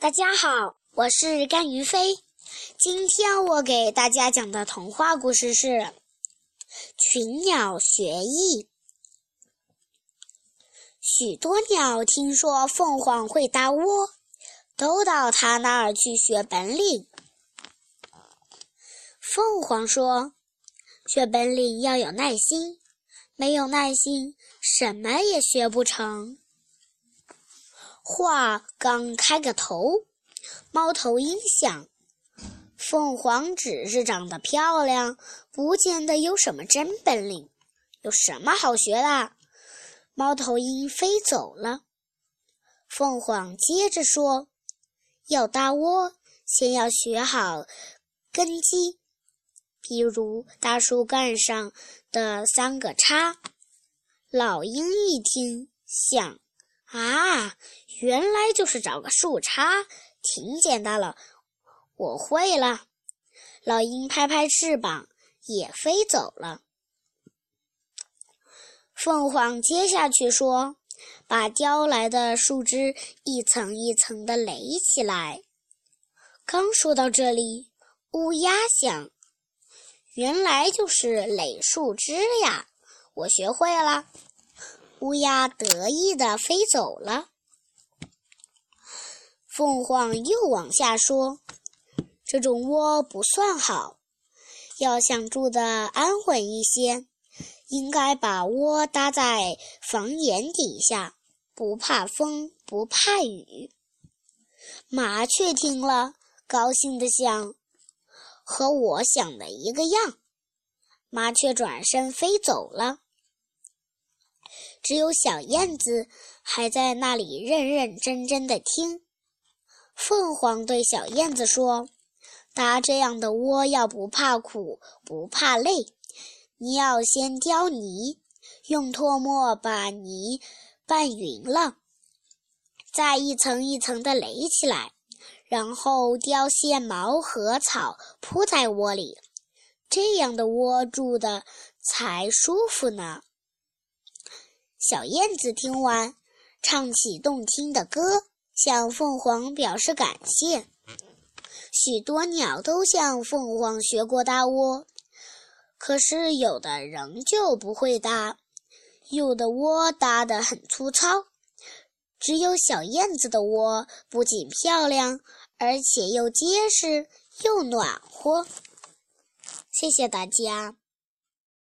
大家好，我是甘于飞。今天我给大家讲的童话故事是《群鸟学艺》。许多鸟听说凤凰会搭窝，都到它那儿去学本领。凤凰说：“学本领要有耐心，没有耐心，什么也学不成。”话刚开个头，猫头鹰想：凤凰只是长得漂亮，不见得有什么真本领，有什么好学的？猫头鹰飞走了。凤凰接着说：“要搭窝，先要学好根基，比如大树干上的三个叉。”老鹰一听，想。啊，原来就是找个树杈，挺简单了。我会了。老鹰拍拍翅膀，也飞走了。凤凰接下去说：“把叼来的树枝一层一层的垒起来。”刚说到这里，乌鸦想：“原来就是垒树枝呀！我学会了。”乌鸦得意地飞走了。凤凰又往下说：“这种窝不算好，要想住得安稳一些，应该把窝搭在房檐底下，不怕风，不怕雨。”麻雀听了，高兴地想：“和我想的一个样。”麻雀转身飞走了。只有小燕子还在那里认认真真的听。凤凰对小燕子说：“搭这样的窝要不怕苦，不怕累。你要先雕泥，用唾沫把泥拌匀了，再一层一层的垒起来，然后叼些毛和草铺在窝里，这样的窝住的才舒服呢。”小燕子听完，唱起动听的歌，向凤凰表示感谢。许多鸟都向凤凰学过搭窝，可是有的仍旧不会搭，有的窝搭得很粗糙。只有小燕子的窝不仅漂亮，而且又结实又暖和。谢谢大家。